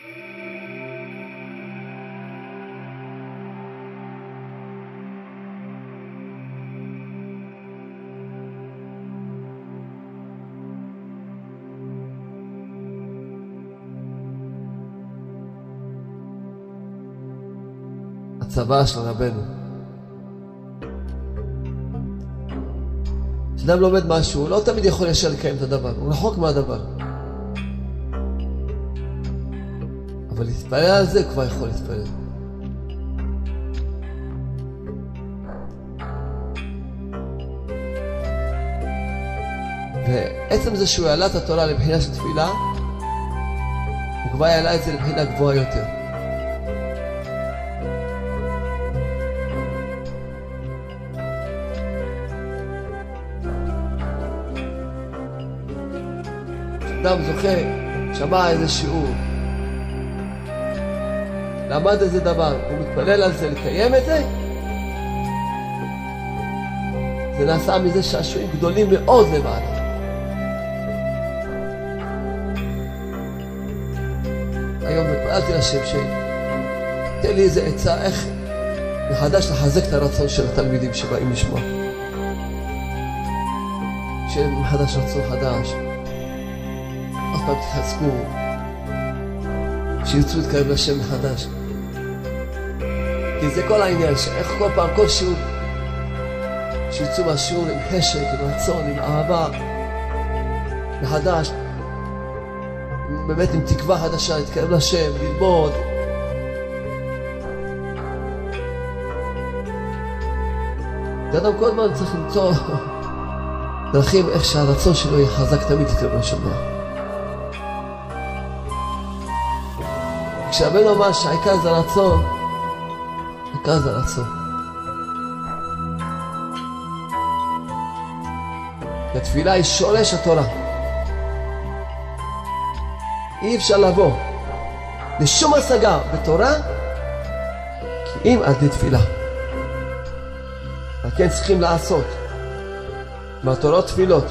הצבא של רבנו. כשאדם לומד משהו, הוא לא תמיד יכול ישר לקיים את הדבר, הוא רחוק מהדבר. אבל להתפלל על זה, כבר יכול להתפלל. ועצם זה שהוא העלה את התורה לבחינה של תפילה, הוא כבר העלה את זה לבחינה גבוהה יותר. אדם זוכה, שמע איזה שיעור, למד איזה דבר, הוא מתפלל על זה לקיים את זה, זה נעשה מזה שעשועים גדולים מאוד למעלה. היום התפללתי לשם שתן לי איזה עצה איך מחדש לחזק את הרצון של התלמידים שבאים לשמוע. שיהיה מחדש רצון חדש. עוד פעם תתחזקו, שירצו להתקרב לשם מחדש. כי זה כל העניין, שאיך כל פעם, כל שיעור, שירצו מהשיעור עם חשק, עם רצון, עם אהבה, מחדש, באמת עם תקווה חדשה, להתקרב לשם, ללמוד. ואדם כל הזמן צריך למצוא דרכים איך שהרצון שלו יהיה חזק תמיד להתקרב לשם. כשהבן אמר שהעיקר זה רצון, זה רצון. התפילה היא שורש התורה. אי אפשר לבוא לשום השגה בתורה כי אם עד לתפילה. על כן צריכים לעשות מהתורות תפילות.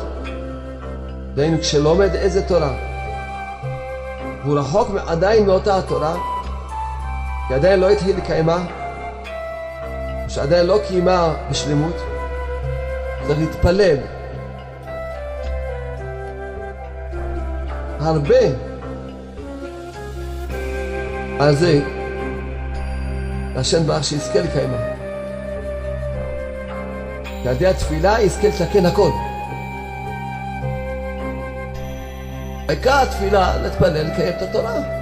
דהיינו כשלומד איזה תורה והוא רחוק עדיין מאותה התורה, כי עדיין לא התחיל לקיימה, שעדיין לא קיימה בשלמות, צריך להתפלל הרבה על זה, השם ברך שיזכה לקיימה. ועל ידי התפילה יזכה לתקן הכל. העיקר התפילה, להתפלל, לקיים את התורה.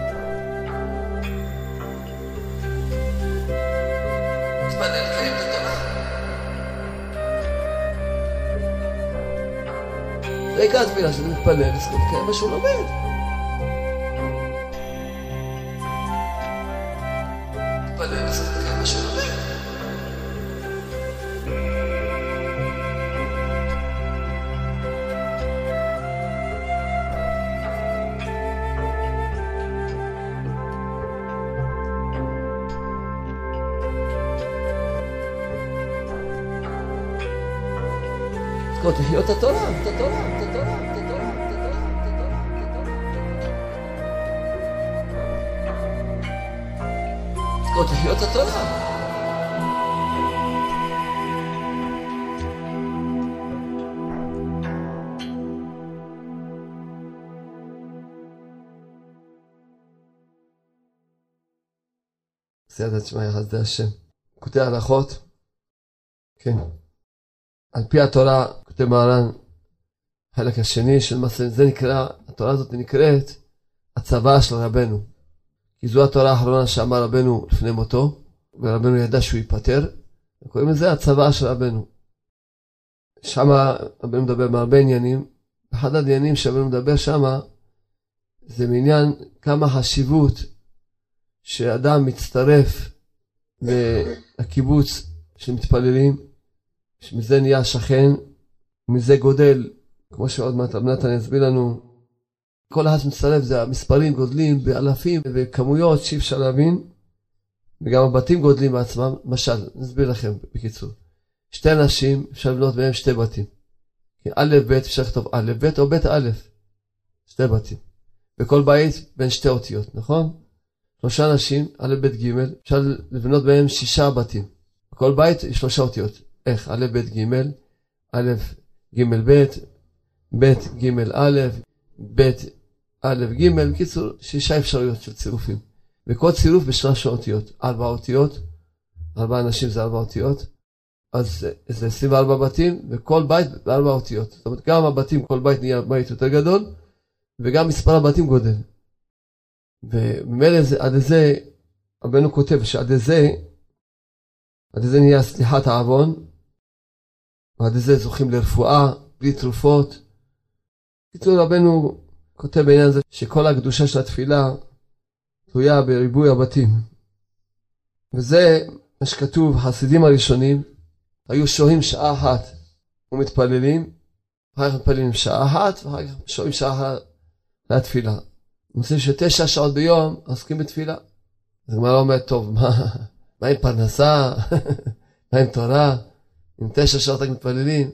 עיקר התפילה, שזה מתפלל, לקיים מה שהוא לומד. התורה, את התורה, את התורה, את התורה. סייעתא שמע חסדי השם. קוטעי הלכות, כן. על פי התורה, כותב מרן, החלק השני של מסע, זה נקרא, התורה הזאת נקראת הצבא של רבנו. כי זו התורה האחרונה שאמר רבנו לפני מותו, ורבנו ידע שהוא ייפטר, קוראים לזה הצבא של רבנו. שם רבנו מדבר מהרבה עניינים, אחד העניינים שרבנו מדבר שם, זה מעניין כמה חשיבות שאדם מצטרף לקיבוץ שמתפללים, שמזה נהיה שכן, ומזה גודל, כמו שעוד מעט רב נתן יסביר לנו, כל אחד שמצטרף זה המספרים גודלים באלפים וכמויות שאי אפשר להבין, וגם הבתים גודלים בעצמם. למשל, נסביר לכם בקיצור. שתי אנשים, אפשר לבנות בהם שתי בתים. א', ב', אפשר לכתוב א', ב' או ב', א', שתי בתים. בכל בית בין שתי אותיות, נכון? שלושה אנשים, א', ב', ג', אפשר לבנות בהם שישה בתים. כל בית יש שלושה אותיות. איך? א', ב', ג', א', ג', ב', ב', ג', א', ב', א', ג', בקיצור, שישה אפשרויות של צירופים. וכל צירוף בשלוש אותיות. ארבע אותיות, ארבע אנשים זה ארבע אותיות. אז זה 24 בתים, וכל בית בארבע אותיות. זאת אומרת, גם הבתים, כל בית נהיה בית יותר גדול, וגם מספר הבתים גודל. וממילא עד לזה, רבנו כותב שעד לזה, עד לזה נהיה סליחת העוון, ועד לזה זוכים לרפואה, בלי תרופות. בקיצור, רבנו כותב בעניין הזה שכל הקדושה של התפילה תלויה בריבוי הבתים. וזה מה שכתוב, החסידים הראשונים היו שוהים שעה אחת ומתפללים, אחר כך מתפללים שעה אחת, ואחר כך שוהים שעה אחת לתפילה. נושאים שתשע שעות ביום עוסקים בתפילה. אז הגמרא אומרת, טוב, מה, מה עם פרנסה? מה עם תורה? אם תשע שעות רק מתפללים?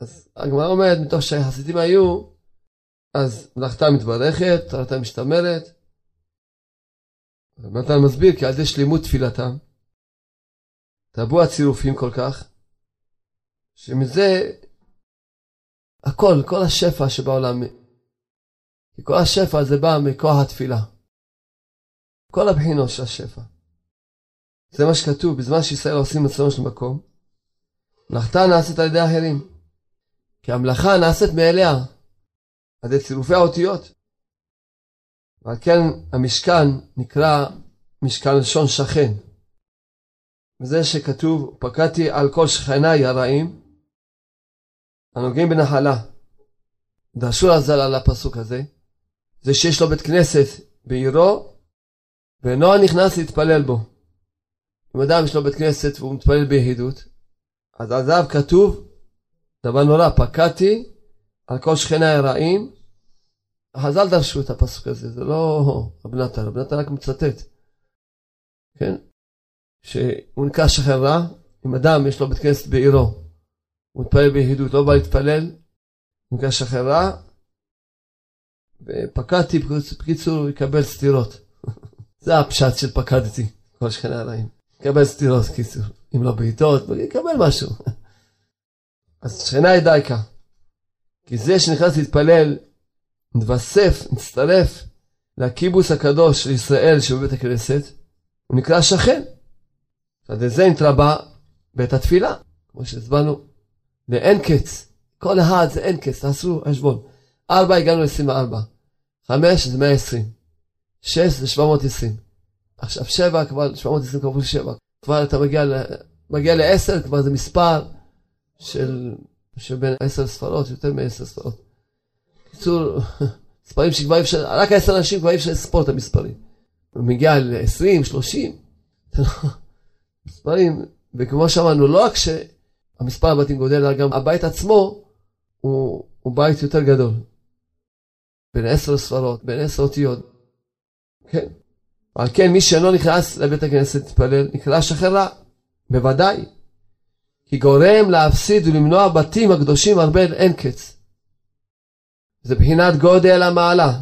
אז הגמרא אומרת, מתוך שהחסידים היו, אז מלאכתה מתברכת, תורתה משתמרת. נתן מסביר כי על ידי שלמות תפילתם, תרבו הצירופים כל כך, שמזה הכל, כל השפע שבעולם, כי כל השפע הזה בא מכוח התפילה. כל הבחינות של השפע. זה מה שכתוב, בזמן שישראל עושים רצונו של מקום, מלאכתה נעשית על ידי אחרים. כי המלאכה נעשית מאליה, על ידי צירופי האותיות. ועל כן המשכן נקרא משכן לשון שכן. וזה שכתוב, פקדתי על כל שכניי הרעים, הנוגעים בנחלה. דרשו לזל על הפסוק הזה, זה שיש לו בית כנסת בעירו, ואינו נכנס להתפלל בו. אם אדם יש לו בית כנסת והוא מתפלל ביחידות, אז על זהב כתוב, דבר נורא, פקדתי על כל שכני הרעים. חז"ל דרשו את הפסוק הזה, זה לא רב נתן, רב נתן רק מצטט. כן? שהוא נקרא שכן רע, אם אדם יש לו בית כנסת בעירו, הוא מתפלל ביחידות, לא בא להתפלל, הוא נקרא שכן רע, ופקדתי, בקיצור, הוא יקבל סטירות. זה הפשט של פקדתי, כל שכני הרעים. יקבל סטירות, קיצור. אם לא בעיטות, יקבל משהו. אז שכנה דייקה. כי זה שנכנס להתפלל, מתווסף, מצטרף לקיבוץ הקדוש של ישראל שבבית הכנסת, הוא נקרא שכן. אז לזה נתרבה בית התפילה, כמו שהסברנו, לאין קץ. כל אחד זה אין קץ, תעשו חשבון. ארבע הגענו ל-24, חמש זה 120, שש זה 720. עכשיו שבע כבר 720 כפול שבע. כבר אתה מגיע. מגיע לעשר, כבר זה מספר של, שבין עשר ספרות, יותר מעשר ספרות. בקיצור, מספרים שכבר אי אפשר, רק עשר אנשים כבר אי אפשר לספור את המספרים. מגיע ל-20, 30, מספרים, וכמו שאמרנו, לא רק שהמספר הבתים גודל, אלא גם הבית עצמו הוא, הוא בית יותר גדול. בין עשר ספרות, בין עשר אותיות. כן. ועל כן מי שאינו נכנס לבית הכנסת להתפלל, נקרא שחרר רע. בוודאי. כי גורם להפסיד ולמנוע בתים הקדושים הרבה אין קץ. זה בחינת גודל המעלה.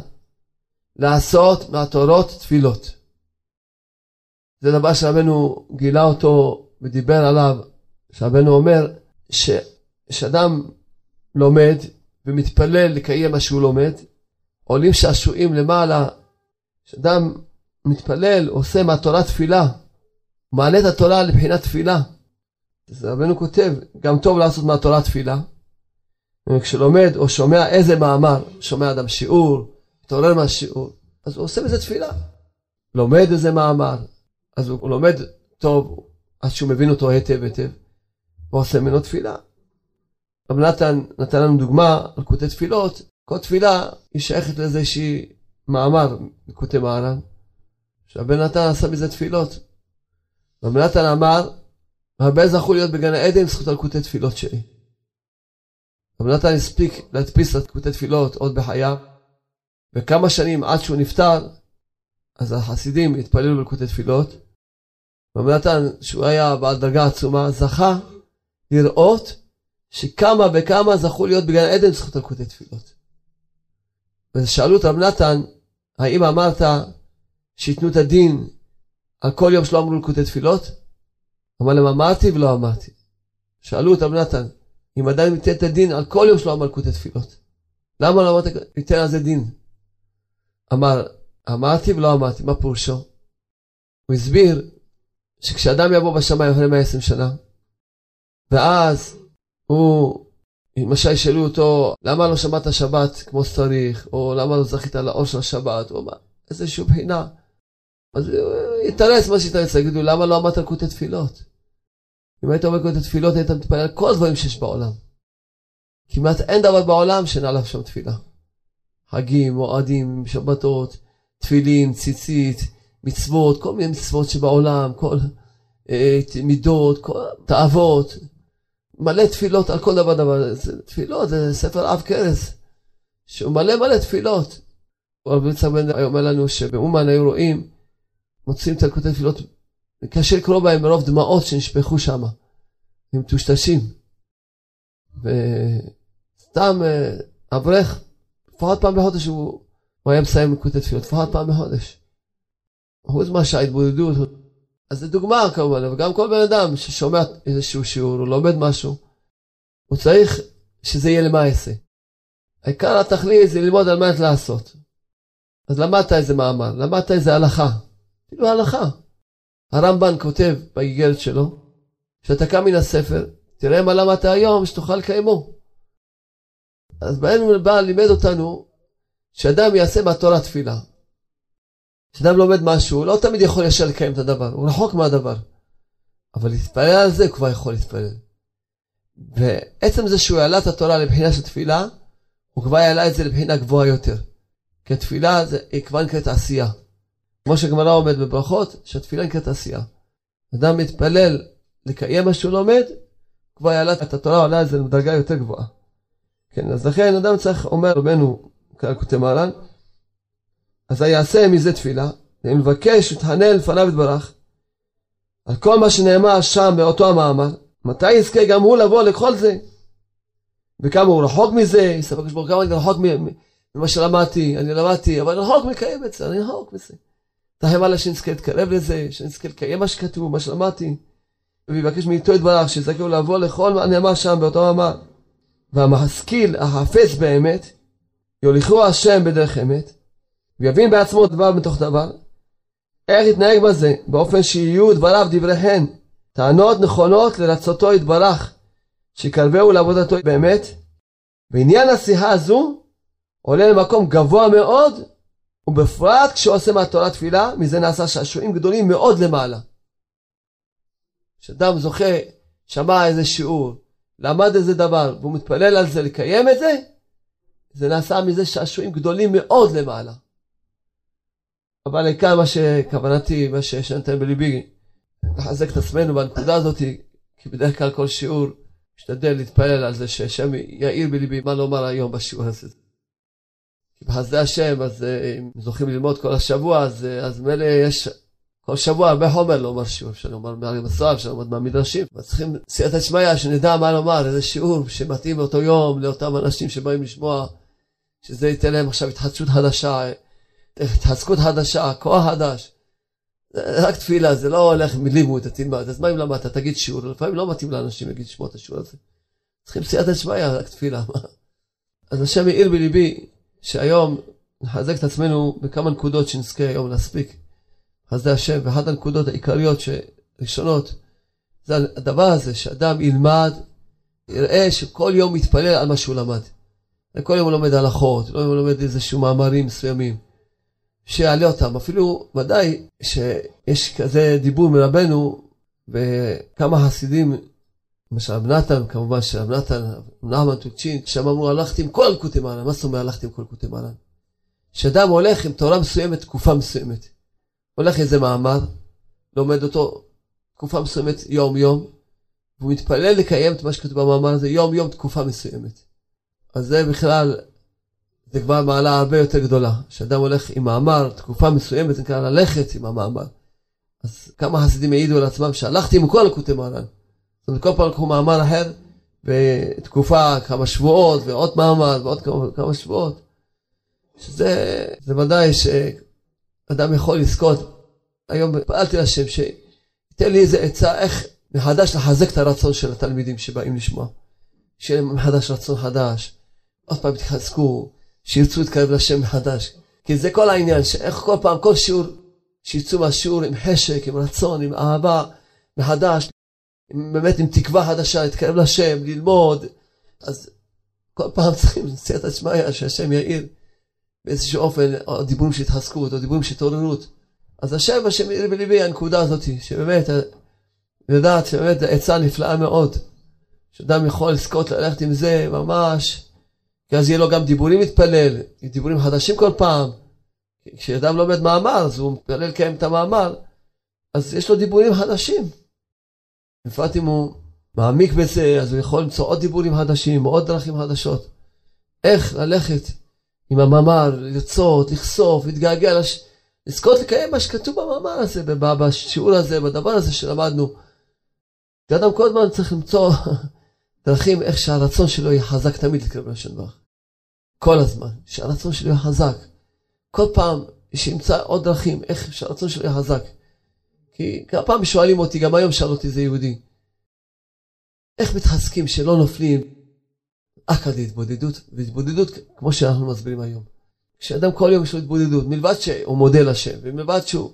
לעשות מהתורות תפילות. זה דבר שרבנו גילה אותו ודיבר עליו, שרבנו אומר שאדם לומד ומתפלל לקיים מה שהוא לומד, עולים שעשועים למעלה, שאדם מתפלל, עושה מהתורה תפילה, מעלה את התורה לבחינת תפילה. אז רבנו כותב, גם טוב לעשות מהתורה תפילה. כשלומד או שומע איזה מאמר, שומע אדם שיעור, מתעורר מהשיעור, אז הוא עושה בזה תפילה. לומד איזה מאמר, אז הוא לומד טוב עד שהוא מבין אותו היטב היטב, ועושה ממנו תפילה. רב נתן נתן לנו דוגמה על קוטי תפילות, כל תפילה היא שייכת לאיזושהי מאמר מקוטי מהר"ן, שהבן נתן עשה מזה תפילות. רב נתן אמר, הרבה זכו להיות בגן העדן זכות על קוטי תפילות שלי. רב נתן הספיק להדפיס את קוטי תפילות עוד בחייו, וכמה שנים עד שהוא נפטר, אז החסידים התפללו בלקוטי תפילות. רב נתן, שהוא היה בעל דרגה עצומה, זכה לראות שכמה וכמה זכו להיות בגן עדן על קוטי תפילות. ושאלו את רב נתן, האם אמרת שייתנו את הדין על כל יום שלא אמרו לקוטי תפילות? אמר להם, אמרתי ולא אמרתי. שאלו רב נתן, אם עדיין ניתן את הדין על כל יום שלא אמר לקוטי תפילות. למה לא אמרת, ניתן על זה דין? אמר, אמרתי ולא אמרתי, מה פירושו? הוא הסביר שכשאדם יבוא בשמיים אחרי 120 שנה, ואז הוא, למשל ישאלו אותו, למה לא שמעת שבת כמו שצריך, או למה לא זכית לאור של השבת, או מה, איזושהי בחינה. אז הוא יתרץ מה שיתרץ, יגידו, למה לא אמרת על קוטי תפילות? אם היית אומר קוטי תפילות, היית מתפלל על כל הדברים שיש בעולם. כמעט אין דבר בעולם שאין עליו שם תפילה. חגים, מועדים, שבתות, תפילין, ציצית, מצוות, כל מיני מצוות שבעולם, כל אה, מידות, כל, תאוות, מלא תפילות על כל דבר דבר. זה, תפילות זה ספר עב כרס, שהוא מלא מלא תפילות. רבי יצחק בן אומר לנו שבאומן היו רואים, מוצאים את הלקוטי תפילות, קשה לקרוא בהם מרוב דמעות שנשפכו שם, הם מטושטשים. וסתם אה, אברך, לפחות פעם בחודש הוא, הוא היה מסיים לקוטי תפילות, לפחות פעם בחודש. חוץ מההתבודדות, אז זה דוגמה כמובן, אבל גם כל בן אדם ששומע איזשהו שיעור, הוא לומד משהו, הוא צריך שזה יהיה למעשה. העיקר התכלית זה ללמוד על מנת לעשות. אז למדת איזה מאמר, למדת איזה הלכה, כאילו הלכה. הרמב"ן כותב באיגרת שלו, שאתה קם מן הספר, תראה מה למדת היום, שתוכל לקיימו. אז בהם בא לימד אותנו שאדם יעשה מהתורה תפילה. כשאדם לומד משהו, לא תמיד יכול ישר לקיים את הדבר, הוא רחוק מהדבר. אבל להתפלל על זה, הוא כבר יכול להתפלל. ועצם זה שהוא העלה את התורה לבחינה של תפילה, הוא כבר העלה את זה לבחינה גבוהה יותר. כי התפילה זה, היא כבר נקראת עשייה. כמו שגמרא עומד בברכות, שהתפילה נקראת עשייה. אדם מתפלל לקיים מה שהוא לומד, כבר העלה את התורה, עולה את זה לדרגה יותר גבוהה. כן, אז לכן אדם צריך, אומר רבנו, כאן כותב מרן, אז יעשה מזה תפילה, ומבקש ותענה לפניו יתברך, על כל מה שנאמר שם באותו המאמר, מתי יזכה גם הוא לבוא לכל זה? וכמה הוא רחוק מזה, הקדוש ברוך כמה אני רחוק ממה שלמדתי, אני למדתי, אבל אני רחוק מקיים את זה, אני רחוק מזה. תרחם עליי שנזכה להתקרב לזה, שנזכה לקיים מה שכתוב, מה שלמדתי, ויבקש מאיתו יתברך, שיזכה לבוא לכל מה נאמר שם באותו מאמר. והמשכיל, החפץ באמת, יוליכו השם בדרך אמת, ויבין בעצמו דבר מתוך דבר, איך יתנהג בזה, באופן שיהיו דבריו דברי חן, טענות נכונות לרצותו יתברך, שיקרבהו לעבודתו באמת, ועניין השיחה הזו עולה למקום גבוה מאוד, ובפרט כשעושה מהתורה תפילה, מזה נעשה שעשועים גדולים מאוד למעלה. כשאדם זוכה, שמע איזה שיעור, למד איזה דבר, והוא מתפלל על זה לקיים את זה, זה נעשה מזה שעשועים גדולים מאוד למעלה. אבל העיקר מה שכוונתי, מה שנותן בליבי, לחזק את עצמנו בנקודה הזאת, כי בדרך כלל כל שיעור משתדל להתפלל על זה שהשם יאיר בליבי מה לומר היום בשיעור הזה. כי בחסדי השם, אז אה, אם זוכים ללמוד כל השבוע, אז, אה, אז מילא יש כל שבוע הרבה חומר לומר שיעור, אפשר לומר מהמסורת, אפשר לומר מהמדרשים. אז צריכים סייעתא שמיא, שנדע מה לומר, איזה שיעור שמתאים באותו יום לאותם אנשים שבאים לשמוע, שזה ייתן להם עכשיו התחדשות חדשה, התחזקות חדשה, כוח חדש. רק תפילה, זה לא הולך מלימוד, תלמד. אז מה אם למדת? תגיד שיעור. לפעמים לא מתאים לאנשים להגיד לשמוע את השיעור הזה. צריכים סייעתא שמיא, רק תפילה. אז השם העיר בליבי שהיום נחזק את עצמנו בכמה נקודות שנזכה היום להספיק. אז זה השם, ואחת הנקודות העיקריות ראשונות, זה הדבר הזה, שאדם ילמד, יראה שכל יום מתפלל על מה שהוא למד. כל יום הוא לומד הלכות, כל יום הוא לומד איזשהו מאמרים מסוימים. שיעלה אותם. אפילו ודאי שיש כזה דיבור מרבנו, וכמה חסידים, רב נתן, כמובן שרב נתן, נחמן טוצ'ין, שם אמרו הלכתי עם כל אלקוטי מרן, מה זאת אומרת הלכתי עם כל אלקוטי מרן? שאדם הולך עם תורה מסוימת, תקופה מסוימת. הולך איזה מאמר, לומד אותו תקופה מסוימת יום יום, והוא מתפלל לקיים את מה שכתוב במאמר הזה יום יום תקופה מסוימת. אז זה בכלל זה כבר מעלה הרבה יותר גדולה. כשאדם הולך עם מאמר, תקופה מסוימת, זה נקרא ללכת עם המאמר. אז כמה חסידים העידו על עצמם שהלכתי עם כל לקוטי מרן. זאת אומרת, כל פעם לקחו מאמר אחר, בתקופה, כמה שבועות, ועוד מאמר, ועוד כמה, כמה שבועות. שזה, זה ודאי אדם יכול לזכות. היום פעלתי להשם שייתן לי איזה עצה איך מחדש לחזק את הרצון של התלמידים שבאים לשמוע. שיהיה להם מחדש רצון חדש, עוד פעם יתחזקו, שירצו להתקרב לשם מחדש. כי זה כל העניין, שאיך כל פעם, כל שיעור, שיצאו מהשיעור עם חשק, עם רצון, עם אהבה מחדש, באמת עם תקווה חדשה, להתקרב לשם, ללמוד. אז כל פעם צריכים סייעתא שמיא, שהשם יאיר באיזשהו אופן, או דיבורים של התחזקות, או דיבורים של התעוררות. אז השם, השם יאיר בליבי הנקודה הזאת, שבאמת, לדעת שבאמת עצה נפלאה מאוד, שאדם יכול לזכות ללכת עם זה ממש, כי אז יהיה לו גם דיבורים להתפלל, דיבורים חדשים כל פעם. כשאדם לומד מאמר, אז הוא מתפלל לקיים את המאמר, אז יש לו דיבורים חדשים. בפרט אם הוא מעמיק בזה, אז הוא יכול למצוא עוד דיבורים חדשים, עוד דרכים חדשות. איך ללכת עם המאמר, לרצות, לחשוף, להתגעגע, לש... לזכות לקיים מה שכתוב במאמר הזה, בשיעור הזה, בדבר הזה שלמדנו. ואדם כל הזמן צריך למצוא דרכים איך שהרצון שלו יהיה חזק תמיד לקרב לשם ברך. כל הזמן, שהרצון שלו יהיה חזק. כל פעם שימצא עוד דרכים איך שהרצון שלו יהיה חזק. כי כמה פעמים שואלים אותי, גם היום שאל אותי זה יהודי, איך מתחזקים שלא נופלים רק על התבודדות, והתבודדות כמו שאנחנו מסבירים היום. כשאדם כל יום יש לו התבודדות, מלבד שהוא מודה לשם, ומלבד שהוא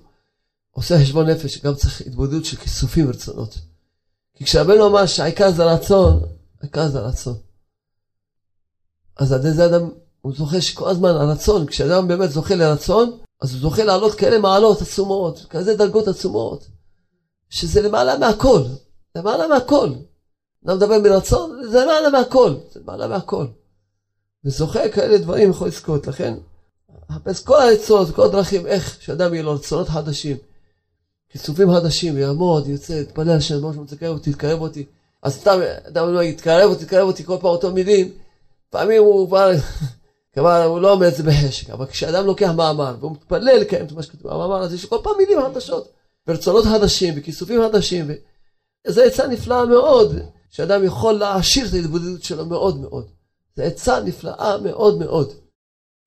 עושה חשבון נפש, גם צריך התבודדות של כיסופים ורצונות. כי כשרבנו אמר שהעיקר זה רצון, העיקר זה רצון. אז עד איזה אדם, הוא זוכה שכל הזמן הרצון, כשאדם באמת זוכה לרצון, אז הוא זוכה לעלות כאלה מעלות עצומות, כאלה דרגות עצומות, שזה למעלה מהכל, למעלה מהכל. אדם מדבר מרצון, זה למעלה מהכל, זה למעלה מהכל. וזוכה כאלה דברים יכול לזכות, לכן, מחפש כל העצות, כל הדרכים, איך שאדם יהיה לו רצונות חדשים. כיסופים חדשים, יעמוד, יוצא, יתפלל השם, ממש מצקרב אותי, תקרב אותי. אז סתם, אדם אומר, תקרב אותי, תקרב אותי, כל פעם אותו מילים. פעמים הוא כבר, כבר הוא לא אומר את זה בחשק, אבל כשאדם לוקח מאמר, והוא מתפלל לקיים את מה שכתוב במאמר הזה, יש כל פעם מילים חדשות, ורצונות חדשים, וכיסופים חדשים, וזו עצה נפלאה מאוד, שאדם יכול להעשיר את ההתבודדות שלו מאוד מאוד. זו עצה נפלאה מאוד מאוד.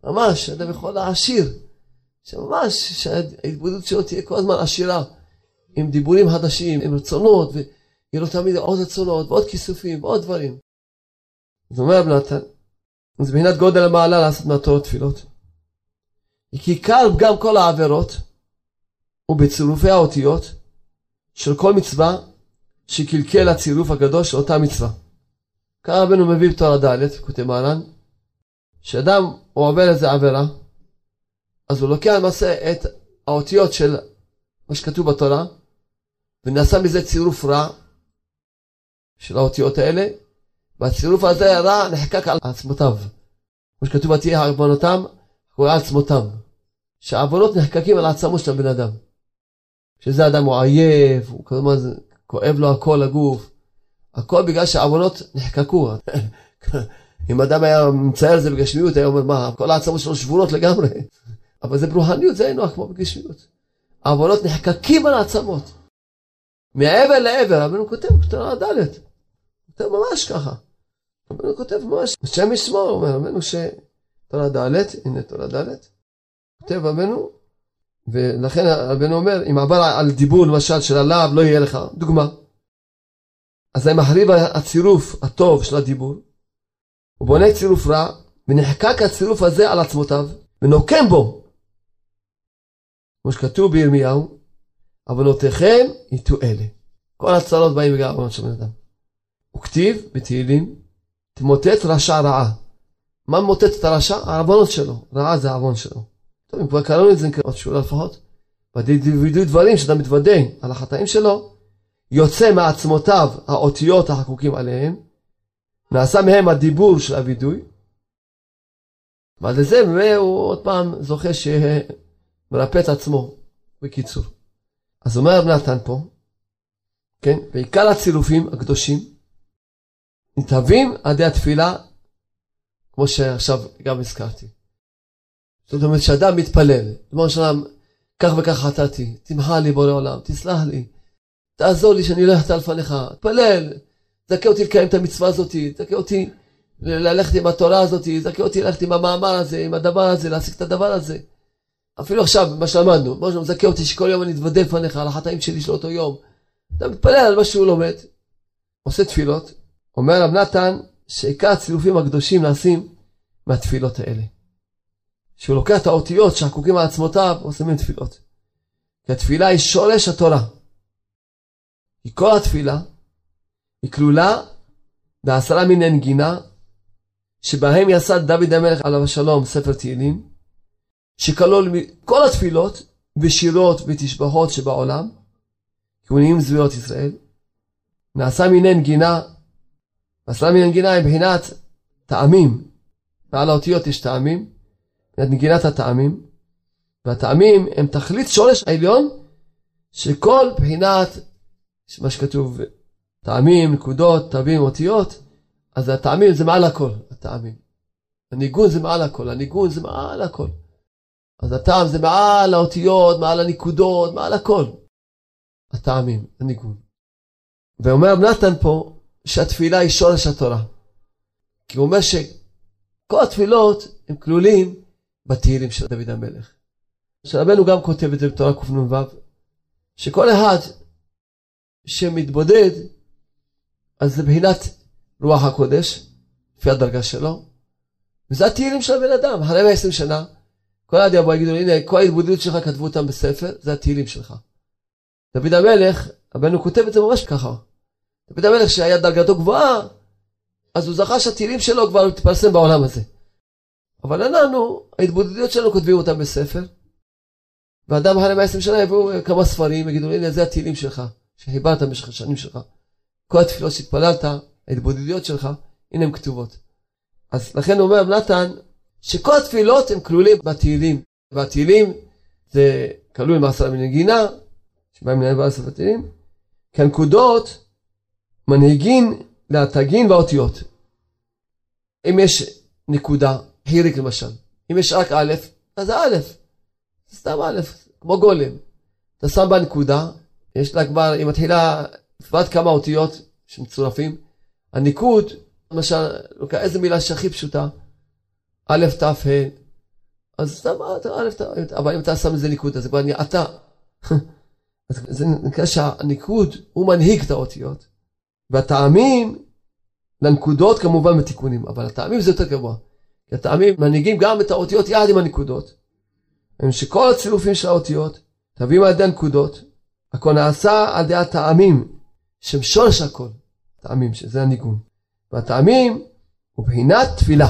ממש, אדם יכול להעשיר. שממש, שההתבודדות שלו תהיה כל הזמן עשירה. עם דיבורים חדשים, עם רצונות, ויהיה לו תמיד עוד רצונות, ועוד כיסופים, ועוד דברים. אז אומר רב נתן, זה מבחינת גודל המעלה לעשות מהתורות תפילות. כי עיקר פגם כל העבירות הוא בצירופי האותיות של כל מצווה שקלקל הצירוף הגדול של אותה מצווה. כאן רבנו מביא בתור ד', כותב מרן, שאדם עובר איזה עבירה, אז הוא לוקח למעשה את האותיות של מה שכתוב בתורה, ונעשה מזה צירוף רע של האותיות האלה, והצירוף הזה הרע נחקק על עצמותיו. כמו שכתוב, ותהיה עוונותם, הוא על עצמותם. שהעוונות נחקקים על העצמות של הבן אדם. שזה אדם הוא עייף, הוא כל הזמן כואב לו הכל הגוף. הכל בגלל שהעוונות נחקקו. אם אדם היה מצייר את זה בגשמיות, היה אומר, מה, כל העצמות שלו שבורות לגמרי. אבל זה ברוחניות, זה נוח כמו בגשמיות. העוונות נחקקים על העצמות. מעבר לעבר, רבנו כותב בתורה ד', כותב ממש ככה. רבנו כותב ממש, השם ישמור, אומר רבנו שתורה ד', הנה תורה ד', כותב רבנו, ולכן רבנו אומר, אם עבר על דיבור למשל של הלאו, לא יהיה לך, דוגמה. אז מחריב הצירוף הטוב של הדיבור, הוא בונה צירוף רע, ונחקק הצירוף הזה על עצמותיו, ונוקם בו. כמו שכתוב בירמיהו, עוונותיכם יטו אלה. כל הצרות באים בגלל עוונות של בן אדם. הוא כתיב בתהילים, תמוטט רשע רעה. מה מוטט את הרשע? העוונות שלו. רעה זה העוון שלו. טוב, אם כבר קראנו את זה, עוד שורה לפחות. וידעו דברים שאתה מתוודה על החטאים שלו, יוצא מעצמותיו האותיות החקוקים עליהם, נעשה מהם הדיבור של הווידוי, ועל זה הוא עוד פעם זוכה שמרפא את עצמו, בקיצור. אז אומר נתן פה, כן, ועיקר הצירופים הקדושים על ידי התפילה, כמו שעכשיו גם הזכרתי. זאת אומרת שאדם מתפלל, ריבונו שלם, כך וכך חטאתי, תמחה לי בורא עולם, תסלח לי, תעזור לי שאני לא אחטא לפניך, תפלל, זכה אותי לקיים את המצווה הזאת, זכה אותי ללכת עם התורה הזאת, זכה אותי ללכת עם המאמר הזה, עם הדבר הזה, להשיג את הדבר הזה. אפילו עכשיו, מה שלמדנו, משה מזכה אותי שכל יום אני אתוודה לפניך על החטאים שלי של אותו יום. אתה מתפלל על מה שהוא לומד, עושה תפילות. אומר רב נתן שעיקר הצילופים הקדושים נעשים מהתפילות האלה. שהוא לוקח את האותיות שהחקוקים על עצמותיו ועושה מהם תפילות. כי התפילה היא שורש התורה. כי כל התפילה היא כלולה בעשרה מיני נגינה שבהם יסד דוד המלך עליו השלום ספר תהילים, שכלול כל התפילות ושירות ותשבחות שבעולם, נהיים זוויות ישראל, נעשה מיני נגינה, עשרה מיני נגינה היא מבחינת טעמים, ועל האותיות יש טעמים, מבחינת נגינת הטעמים, והטעמים הם תכלית שורש העליון כל בחינת מה שכתוב טעמים, נקודות, תווים, אותיות, אז הטעמים זה מעל הכל, הטעמים. הניגון זה מעל הכל, הניגון זה מעל הכל. אז הטעם זה מעל האותיות, מעל הנקודות, מעל הכל. הטעמים, הניגון. ואומר נתן פה שהתפילה היא שורש התורה. כי הוא אומר שכל התפילות הם כלולים בתהילים של דוד המלך. שרבנו גם כותב את זה בתורה קנ"ו, שכל אחד שמתבודד, אז זה בחינת רוח הקודש, לפי הדרגה שלו, וזה התהילים של הבן אדם, אחרי 120 שנה, כל אחד יבוא יגידו, הנה, כל ההתבודדות שלך כתבו אותם בספר, זה התהילים שלך. דוד המלך, רבנו כותב את זה ממש ככה. דוד המלך שהיה דרגתו גבוהה, אז הוא זכה שהתהילים שלו כבר מתפרסם בעולם הזה. אבל אנחנו, ההתבודדויות שלנו כותבים אותם בספר, ואדם אחרי 120 שנה יביאו כמה ספרים, יגידו, הנה, זה התהילים שלך, שחיברת במשך השנים שלך. כל התפילות שהתפללת, ההתבודדויות שלך, הנה הן כתובות. אז לכן אומר נתן, שכל התפילות הם כלולים בתהילים. והתהילים זה כלול מעשר מנגינה, שבהם בעל ספר תהילים, כי הנקודות מנהיגין להתגין והאותיות. אם יש נקודה, חיריק למשל, אם יש רק א', אז זה א', זה סתם א', כמו גולם. אתה שם בה נקודה, יש לה כבר, היא מתחילה, בפרט כמה אותיות שמצורפים, הניקוד, למשל, איזה מילה שהכי פשוטה, א', ת', ה', אז סתם א', ת', אבל אם אתה שם איזה ניקוד, אז זה כבר נהיה אתה. זה נקרא שהניקוד הוא מנהיג את האותיות, והטעמים לנקודות כמובן בתיקונים, אבל הטעמים זה יותר גבוה. כי הטעמים מנהיגים גם את האותיות יחד עם הנקודות. הם שכל הצילופים של האותיות, תביאים על ידי הנקודות, הכל נעשה על ידי הטעמים, שהם שורש הכל. טעמים, שזה הניגון. והטעמים הוא בחינת תפילה.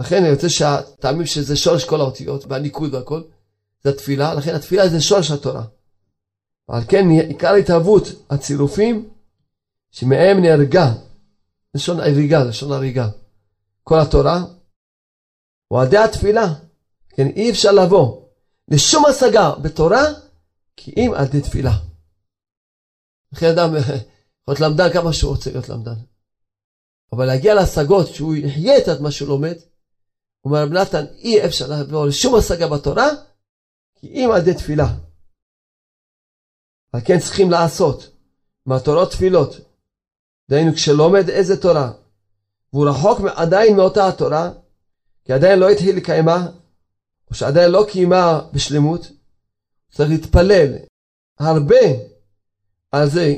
לכן אני רוצה שהטעמים שזה שורש כל האותיות והניקוד והכל, זה התפילה, לכן התפילה זה שורש התורה. ועל כן עיקר התהוות הצירופים שמהם נהרגה, לשון הריגה, לשון הריגה. כל התורה, אוהדי התפילה, כן, אי אפשר לבוא לשום השגה בתורה כי אם על ידי תפילה. לכן אדם יכול להיות למדן כמה שהוא רוצה להיות למדן. אבל להגיע להשגות שהוא יחיה את מה שהוא לומד, אומר נתן, אי אפשר לעבור לשום השגה בתורה, כי אם על ידי תפילה. על כן צריכים לעשות מהתורות תפילות. דהיינו כשלומד איזה תורה, והוא רחוק עדיין מאותה התורה, כי עדיין לא התחיל לקיימה, או שעדיין לא קיימה בשלמות, צריך להתפלל הרבה על זה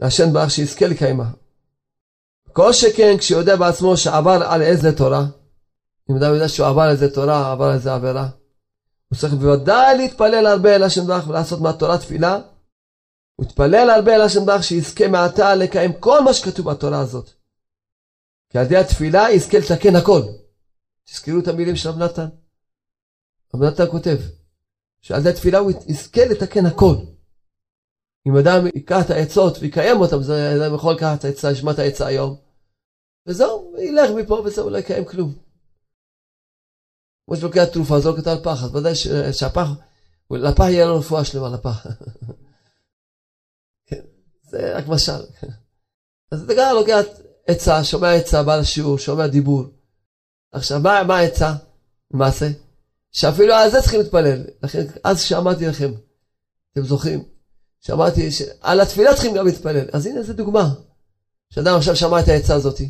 להשם ברך שיזכה לקיימה. כל שכן כשיודע בעצמו שעבר על איזה תורה, אם אדם יודע שהוא עבר על איזה תורה, עבר על איזה עבירה, הוא צריך בוודאי להתפלל הרבה אל השם ברך ולעשות מהתורה תפילה. יתפלל הרבה אל השם ברך שיזכה מעתה לקיים כל מה שכתוב בתורה הזאת. כי על ידי התפילה יזכה לתקן הכל. תזכרו את המילים של רב נתן. רב נתן כותב שעל ידי התפילה הוא יזכה לתקן הכל. אם אדם ייקח את העצות ויקיים אותם, אז אדם יכול לקחת את העצה, ישמע את העצה היום, וזהו, ילך מפה וזהו, לא יקיים כלום. כמו שלוקח תרופה, זורק אותה על פח, אז ודאי שהפח, לפח יהיה לו רפואה שלמה, לפח. זה רק משל. אז אתה גם לוקח עצה, שומע עצה, בא לשיעור, שומע דיבור. עכשיו, מה העצה? למעשה? שאפילו על זה צריכים להתפלל. לכן, אז שאמרתי לכם, אתם זוכרים? שאמרתי שעל התפילה צריכים גם להתפלל. אז הנה זו דוגמה. שאדם עכשיו שמע את העצה הזאתי.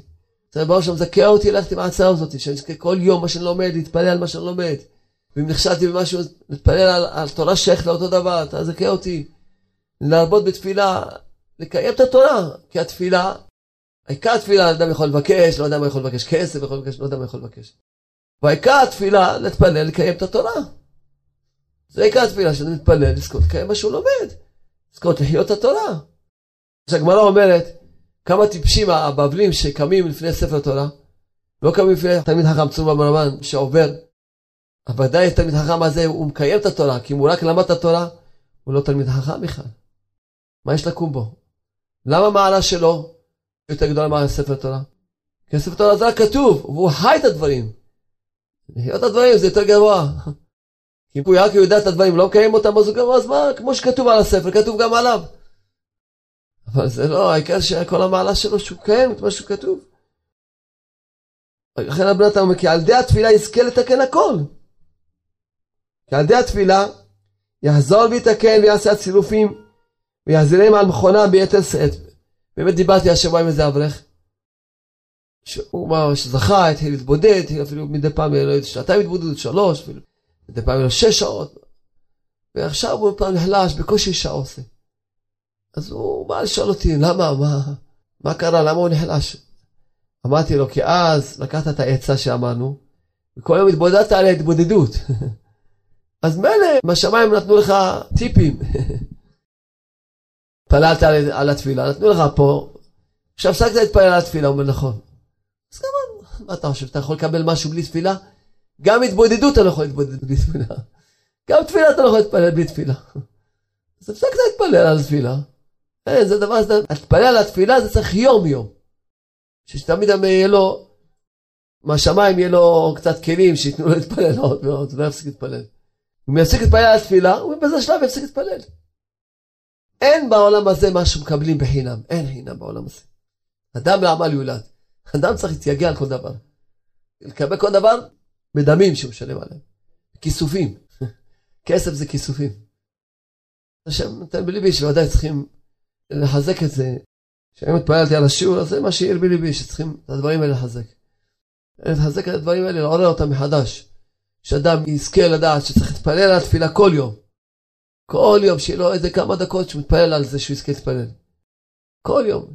צריך ברור שם זכה אותי ללכת עם ההצעה הזאתי, שאני אזכה כל יום מה שאני לומד, להתפלל על מה שאני לומד. ואם נכשלתי במשהו, להתפלל על, על תורה שייכת לאותו דבר, תזכה אותי. להרבות בתפילה, לקיים את התורה, כי התפילה, העיקר התפילה, אדם יכול לבקש, לא מה יכול לבקש כסף, יכול לבקש, לא מה יכול לבקש. והעיקר התפילה, להתפלל, לקיים את התורה. זה עיקר התפילה, שאני מתפלל, לזכות לקיים מה שהוא לומד. לזכות לחיות את התורה. כשהגמרא אומרת, כמה טיפשים הבבלים שקמים לפני ספר תורה, לא קמים לפני תלמיד חכם צור במרמן שעובר, אבל ודאי התלמיד החכם הזה, הוא מקיים את התורה, כי אם הוא רק למד את התורה, הוא לא תלמיד חכם בכלל. מה יש לקום בו? למה המעלה שלו יותר גדולה מהספר תורה? כי הספר תורה זה רק כתוב, והוא חי את הדברים. לחיות הדברים זה יותר גבוה. אם הוא רק יודע את הדברים, לא מקיים אותם, אז הוא גבוה, אז מה, כמו שכתוב על הספר, כתוב גם עליו. אבל זה לא, העיקר שכל המעלה שלו שהוא קיים את מה שהוא כתוב. לכן הבן אדם אומר, כי על ידי התפילה יזכה לתקן הכל. כי על ידי התפילה יחזור ויתקן ויעשה הצילופים ויחזירם על מכונה ביתר שאת. באמת דיברתי השבוע עם איזה אברך, שהוא ממש זכה, התחיל להתבודד, אפילו מדי פעם היה לו שעתיים התבודדות, שלוש, אפילו מדי פעם לו שש שעות, ועכשיו הוא פעם נחלש, בקושי שעה עושה. אז הוא בא לשאול אותי, למה, מה, מה קרה, למה הוא נחלש? אמרתי לו, כי אז לקחת את העצה שאמרנו, וכל יום התבודדת על ההתבודדות. אז מילא, בשמיים נתנו לך טיפים. התפללת על, על התפילה, נתנו לך פה, עכשיו הפסקת להתפלל על התפילה, הוא אומר נכון. אז גם, מה אתה חושב, אתה יכול לקבל משהו בלי תפילה? גם התבודדות אתה לא יכול להתבודד בלי תפילה. גם תפילה אתה לא יכול להתפלל בלי תפילה. אז הפסקת להתפלל על תפילה. אין, זה דבר, זה, להתפלל על התפילה זה צריך יום יום. שתמיד יהיה לו, מהשמיים יהיה לו קצת כלים שייתנו לו להתפלל עוד ועוד, ולא יפסיק להתפלל. אם יפסיק להתפלל על התפילה, הוא בזה שלב יפסיק להתפלל. אין בעולם הזה מה שמקבלים בחינם, אין חינם בעולם הזה. אדם לעמל יולד. אדם צריך להתייגע על כל דבר. לקבל כל דבר בדמים שהוא משלם עליהם. כיסופים. כסף זה כיסופים. השם נותן בליבי שוודאי צריכים לחזק את זה. כשאני מתפללתי על השיעור הזה, מה שהעיר בליבי, שצריכים את הדברים האלה לחזק. לחזק את הדברים האלה, לעורר אותם מחדש. שאדם יזכה לדעת שצריך להתפלל על התפילה כל יום. כל יום, שיהיה לו איזה כמה דקות שהוא מתפלל על זה שהוא יזכה להתפלל. כל יום.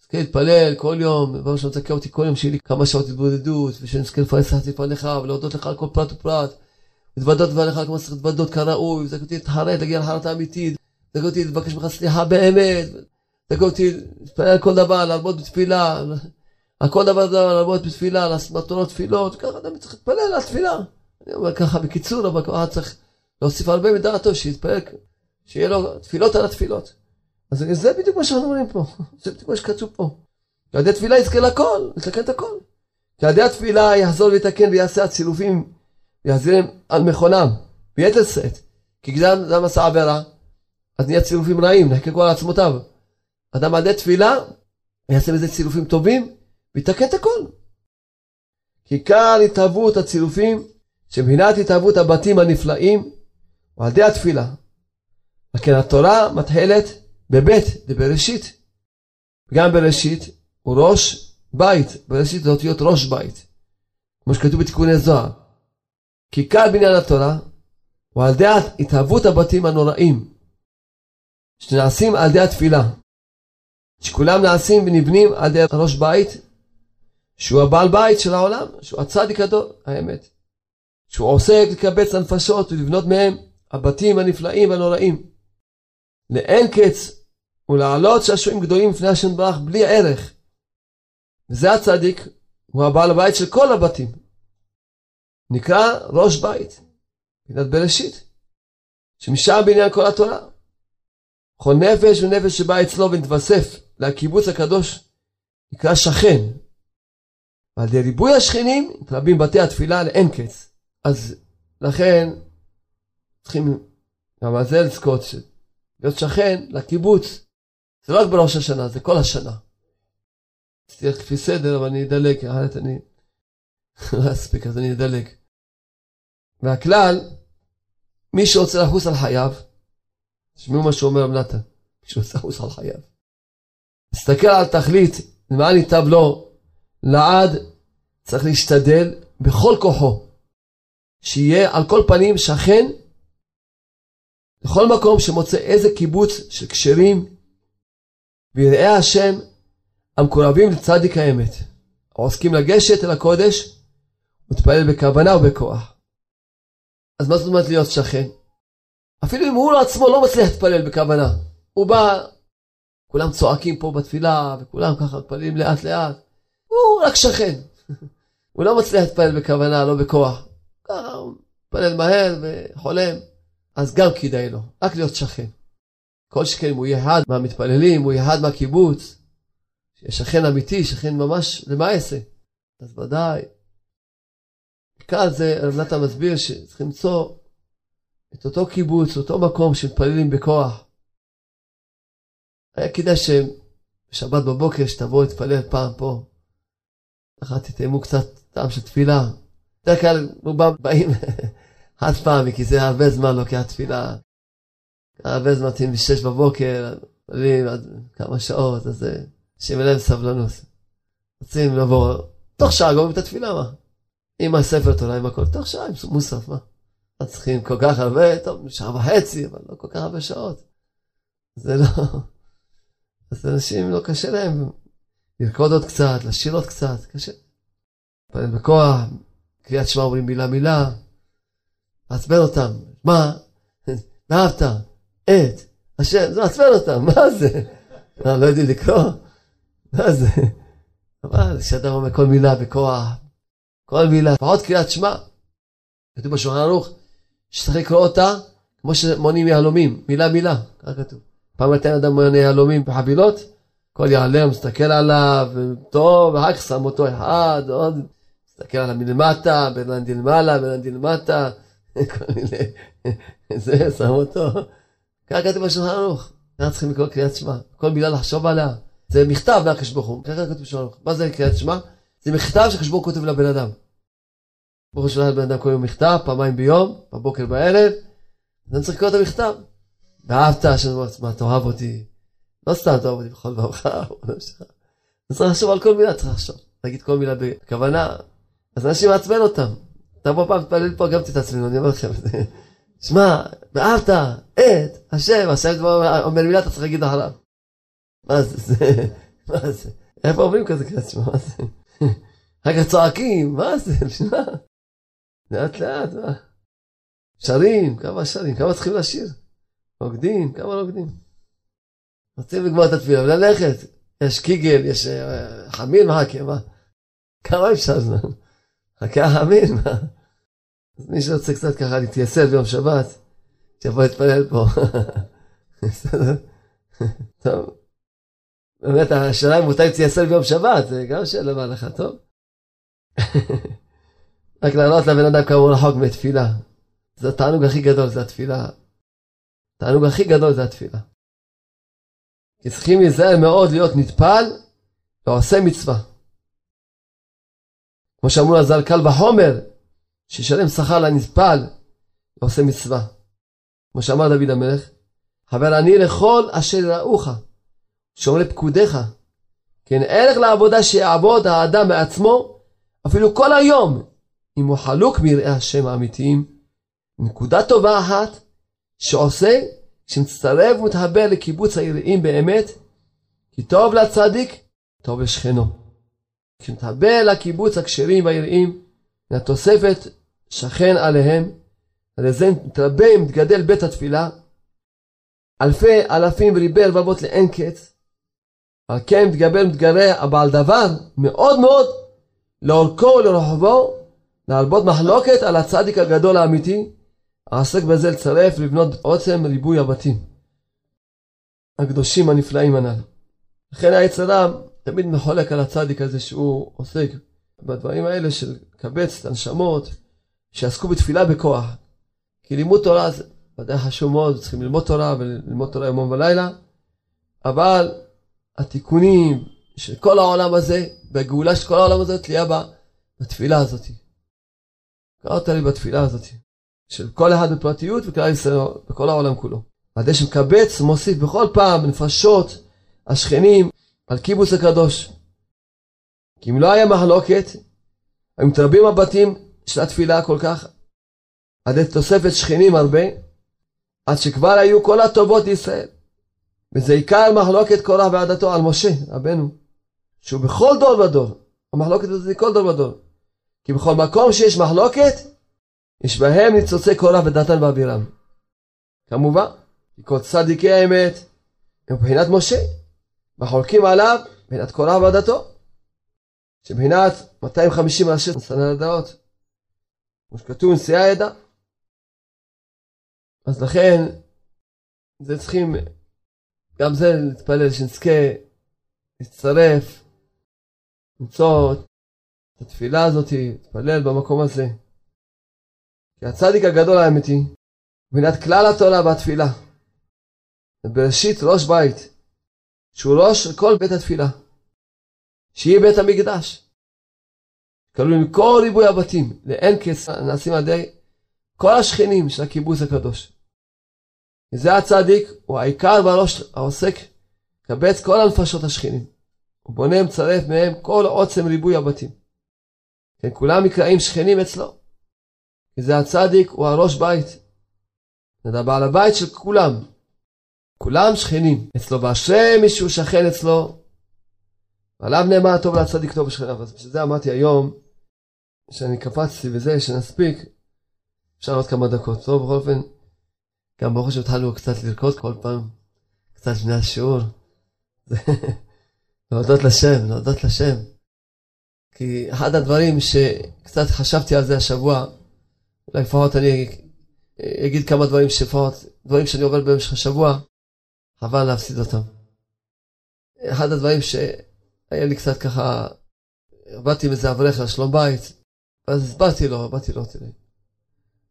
יזכה להתפלל כל יום, דבר ראשון תזכה אותי כל יום שיהיה לי כמה שעות התבודדות, ושאני אזכה לפרס לך לפניך, ולהודות לך על כל פרט ופרט. להתוודות לפניך כמו שצריך להתוודות כראוי, תזכה אותי להתחרט, להגיע לחרט האמיתית, תזכה אותי לבקש ממך סליחה באמת, תזכה אותי להתפלל על כל דבר, לעמוד בתפילה, על כל דבר דבר לעמוד בתפילה, על מטרות תפילות, ככה אדם צריך להתפלל על התפילה. אני אומר ככה בקיצור, אבל כבר צריך להוסיף הרבה מדעתו, שיתפלל, שיהיה לו תפילות על התפילות. אז זה בדיוק מה שאנחנו אומרים פה, זה בדיוק מה שכתוב פה. על ידי תפילה יזכה לכל, יתקן את הכל. כי על ידי התפילה יחזור ויתקן ויעשה הצילופים, ויחזירם על מכונם, ביתר שאת. כי כשאדם אדם עשה עבירה, אז נהיה צילופים רעים, נחקקו על עצמותיו. אדם על ידי תפילה, יעשה בזה צילופים טובים, ויתקן את הכל. כי עיקר התהוות הצילופים, שמבחינת התהוות הבתים הנפלאים, ועל ידי התפילה. לכן התורה מתחילת בבית דבראשית. גם בראשית הוא ראש בית, בראשית זה אותיות ראש בית, כמו שכתוב בתיקוני זוהר. כי עיקר בניין התורה הוא על ידי התהוות הבתים הנוראים, שנעשים על ידי התפילה, שכולם נעשים ונבנים על ידי ראש בית, שהוא הבעל בית של העולם, שהוא הצדיק הדור, האמת. שהוא עוסק לקבץ הנפשות ולבנות מהם הבתים הנפלאים והנוראים. לאין קץ ולעלות שעשועים גדולים לפני השם ברך בלי ערך. וזה הצדיק, הוא הבעל הבית של כל הבתים. נקרא ראש בית, פינת בראשית, שמשם בעניין כל התורה. כל נפש ונפש שבא אצלו ונתווסף לקיבוץ הקדוש, נקרא שכן. ועל ידי ריבוי השכנים מתרבים בתי התפילה לאין קץ. אז לכן צריכים זה לזכות, להיות שכן לקיבוץ. זה לא רק בראש השנה, זה כל השנה. תלך לפי סדר, אבל אני אדלג, אחרת אני לא אספיק, אז אני אדלג. והכלל, מי שרוצה לחוס על חייו, תשמעו מה שאומר נתן, מי שרוצה לחוס על חייו. תסתכל על תכלית, למען ייטב לו, לעד צריך להשתדל בכל כוחו שיהיה על כל פנים שכן לכל מקום שמוצא איזה קיבוץ של כשרים ויראי השם המקורבים לצדיק האמת, העוסקים לגשת אל הקודש ולהתפלל בכוונה ובכוח. אז מה זאת אומרת להיות שכן? אפילו אם הוא עצמו לא מצליח להתפלל בכוונה, הוא בא, כולם צועקים פה בתפילה וכולם ככה מתפללים לאט לאט, הוא רק שכן. הוא לא מצליח להתפלל בכוונה, לא בכוח. ככה הוא מתפלל מהר וחולם, אז גם כדאי לו, רק להיות שכן. כל שכן, הוא יהיה אחד מהמתפללים, הוא יהיה אחד מהקיבוץ, שיהיה שכן אמיתי, שכן ממש למעשה. אז ודאי. כאן זה, רב נתן מסביר שצריך למצוא את אותו קיבוץ, אותו מקום שמתפללים בכוח. היה כדאי שבשבת בבוקר, שתבואו להתפלל פעם פה, ככה תטעמו קצת טעם של תפילה. בדרך כלל רובם באים חד פעמי, כי זה הרבה זמן לוקח תפילה. הרבה זמן, מתאים בשש בבוקר, עולים עד כמה שעות, אז שיהיה להם סבלנות. רוצים לבוא, תוך שעה גומרים את התפילה, מה? עם הספר תורה, עם הכל, תוך שעה, עם מוסף, מה? לא צריכים כל כך הרבה, טוב, שעה וחצי, אבל לא כל כך הרבה שעות. זה לא... אז אנשים לא קשה להם לרקוד עוד קצת, לשיר עוד קצת, קשה. להתפלל בכוח, קריאת שמע אומרים מילה מילה, מעצבן אותם. מה? ואהבת את השם, זה מעצבן אותם, מה זה? מה, לא יודעים לקרוא? מה זה? אבל כשאדם אומר כל מילה בכוח, כל מילה, לפחות קריאת שמע. כתוב בשולחן ערוך, שצריך לקרוא אותה כמו שמונים יהלומים, מילה מילה, ככה כתוב. פעם נתן אדם מונה יהלומים בחבילות, כל יעלם, מסתכל עליו, טוב, ואחר כך שם אותו אחד, עוד, מסתכל עליו מלמטה, בן למעלה, בן למטה, זה, שם אותו. ככה כתוב בשולחן ערוך. אנחנו צריכים לקרוא קריאת שמע, כל מילה לחשוב עליה. זה מכתב מהקדוש ברוך הוא, ככה כתוב בשולחן ערוך. מה זה קריאת שמע? זה מכתב שהקדוש ברוך הוא כותב לבן אדם. ברוך הוא שולח לבן אדם כל יום מכתב, פעמיים ביום, בבוקר בערב, אדם צריך לקרוא את המכתב. ואהבת השם מה תאהב אותי. לא סתם תאהב אותי בכל דברך, צריך לחשוב על כל מילה, צריך לחשוב. להגיד כל מילה בכוונה, אז אנשים מעצבן אותם. תבוא פעם, תתפלל פה, גם תתעצבנו, אני אומר לכם. שמע, ואהבת את השם, השם אומר מילה, אתה צריך להגיד אחריו. מה זה, זה, מה זה? איפה אומרים כזה קריאת שמע, מה זה? אחר כך צועקים, מה זה, בשבילה? לאט לאט, מה? שרים, כמה שרים, כמה צריכים לשיר? רוקדים, כמה רוקדים? רוצים לגמור את התפילה וללכת. יש קיגל, יש אה, חמין מה? כמה אפשר זמן? חכה החמין, מה? אז מי שרוצה קצת ככה להתייסר ביום שבת, שיבוא להתפלל פה. בסדר? טוב. באמת, השאלה אם מותר להתייסר ביום שבת, זה גם שאלה בהלכה, טוב? רק לעלות לבן אדם הוא רחוק מתפילה. זה התענוג הכי גדול, זה התפילה. התענוג הכי גדול זה התפילה. כי צריכים להיזהר מאוד להיות נטפל ועושה מצווה. כמו שאמרו לזל קל וחומר, שישלם שכר לנטפל ועושה מצווה. כמו שאמר דוד המלך, חבר אני לכל אשר יראוך, שומרי פקודיך, כן ערך לעבודה שיעבוד האדם מעצמו, אפילו כל היום, אם הוא חלוק מיראי השם האמיתיים. נקודה טובה אחת, שעושה שמצטרף ומתחבר לקיבוץ היראים באמת, כי טוב לצדיק, טוב לשכנו. כשמתחבר לקיבוץ הכשרים והיראים, מהתוספת שכן עליהם, על זה מתרבה ומתגדל בית התפילה, אלפי אלפים ריבי רבבות לאין קץ, על כן מתגבר ומתגרה הבעל דבר מאוד מאוד לאורכו ולרוחבו, להרבות מחלוקת על הצדיק הגדול האמיתי, העסק בזה לצרף לבנות עוצם ריבוי הבתים. הקדושים הנפלאים הנ"ל. לכן היצרה תמיד מחולק על הצדיק הזה שהוא עוסק בדברים האלה של קבץ את הנשמות שעסקו בתפילה בכוח. כי לימוד תורה זה ודאי חשוב מאוד, צריכים ללמוד תורה וללמוד תורה יומם ולילה, אבל התיקונים של כל העולם הזה, והגאולה של כל העולם הזה תלויה בתפילה הזאת. קראת לי בתפילה הזאת. של כל אחד בפרטיות וכלל ישראל בכל העולם כולו. על זה שמקבץ מוסיף בכל פעם נפשות השכנים על קיבוץ הקדוש. כי אם לא היה מחלוקת, היו מתרבים הבתים של התפילה כל כך, עד תוספת שכנים הרבה, עד שכבר היו כל הטובות לישראל. וזה עיקר מחלוקת קורח ועדתו על משה, רבנו, שהוא בכל דור ודור, המחלוקת הזאת היא כל דור ודור. כי בכל מקום שיש מחלוקת, יש בהם ניצוצי קורח ודתן ואבירם. כמובן, כל צדיקי האמת הם מבחינת משה, וחולקים עליו מבחינת קורח ועדתו. שמבחינת 250 ראשי סנן הדעות, כמו שכתוב נשיאי העדה. אז לכן, זה צריכים, גם זה להתפלל שנזכה להצטרף, למצוא את התפילה הזאת, להתפלל במקום הזה. כי הצדיק הגדול האמיתי, מבחינת כלל התורה והתפילה, בראשית ראש בית, שהוא ראש של כל בית התפילה, שיהיה בית המקדש. כלול עם כל ריבוי הבתים, לאין קץ נעשים על ידי כל השכנים של הקיבוץ הקדוש. וזה הצדיק, הוא העיקר והראש העוסק, קבץ כל הנפשות השכנים. הוא בונה מצרף מהם כל עוצם ריבוי הבתים. כן, כולם נקראים שכנים אצלו. וזה הצדיק, הוא הראש בית. זה הבעל הבית של כולם. כולם שכנים אצלו, ואשרי מי שהוא שכן אצלו, ועליו נאמר טוב לצדיק טוב בשכניו. אז בשביל זה אמרתי היום, שאני קפצתי וזה, שנספיק, אפשר עוד כמה דקות. טוב, בכל אופן, גם ברוך השם התחלנו קצת לרקוד כל פעם, קצת לפני השיעור. להודות לשם, להודות לשם. כי אחד הדברים שקצת חשבתי על זה השבוע, אולי לפחות אני אגיד כמה דברים שלפחות, דברים שאני עובר במשך השבוע, חבל להפסיד אותם. אחד הדברים שהיה לי קצת ככה, עבדתי עם איזה אברך על שלום בית, אז הסברתי לו, אמרתי לו, תראה,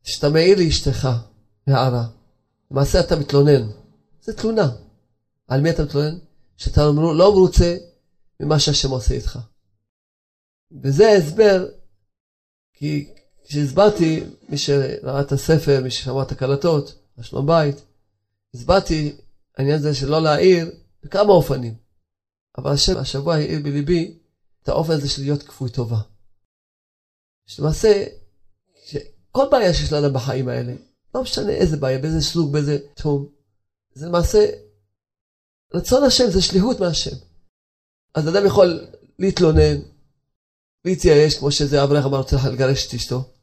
כשאתה מעיר לאשתך הערה, למעשה אתה מתלונן, זה תלונה. על מי אתה מתלונן? שאתה לא מרוצה ממה שהשם עושה איתך. וזה ההסבר, כי כשהסברתי, מי שראה את הספר, מי ששמע את הקלטות, השלום בית, הסברתי העניין הזה של לא להעיר בכמה אופנים. אבל השם השבוע העיר בליבי את האופן הזה של להיות כפוי טובה. שלמעשה, כל בעיה שיש לאדם בחיים האלה, לא משנה איזה בעיה, באיזה סוג, באיזה תחום, זה למעשה, רצון השם זה שליחות מהשם. אז אדם יכול להתלונן, להתייאש, כמו שזה אברך אמר, רוצה לגרש את אשתו.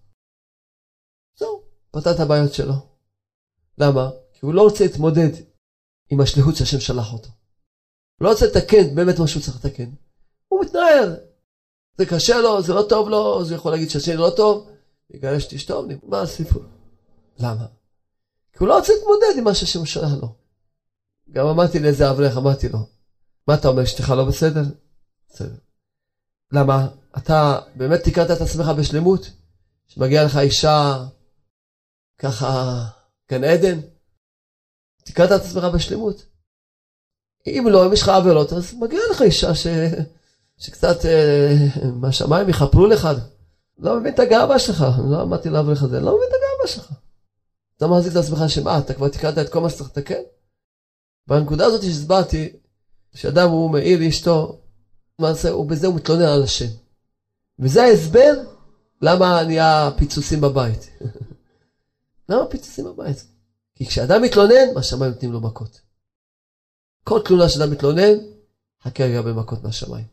זהו, פתר את הבעיות שלו. למה? כי הוא לא רוצה להתמודד עם השליחות שהשם שלח אותו. לא רוצה לתקן באמת מה שהוא צריך לתקן. הוא מתנער. זה קשה לו, זה לא טוב לו, אז הוא יכול להגיד שהשני לא טוב, יגרש את אשתו, מה הסיפור? למה? כי הוא לא רוצה להתמודד עם מה שהשם שלח לו. גם אמרתי לאיזה אברך, אמרתי לו, מה אתה אומר, אשתך לא בסדר? בסדר. למה? אתה באמת תיקנת את עצמך בשלמות? שמגיעה לך אישה ככה גן עדן? תיקנת את עצמך בשלמות. אם לא, אם יש לך עבירות, אז מגיע לך אישה ש... שקצת אה, מהשמיים יכפרו לך. לא מבין את הגאווה שלך, לא אמרתי לאברך הזה, לא מבין את הגאווה שלך. אתה מחזיק את עצמך שמה, אתה כבר תיקנת את כל מה שצריך לתקן? בנקודה הזאת שהסברתי, שאדם הוא מעיר לאשתו, למעשה, בזה הוא מתלונן על השם. וזה ההסבר למה נהיה פיצוצים בבית. למה פיצוצים בבית? כי כשאדם מתלונן, מהשמיים נותנים לו מכות. כל תלונה שאדם מתלונן, חכה רגע במכות מהשמיים.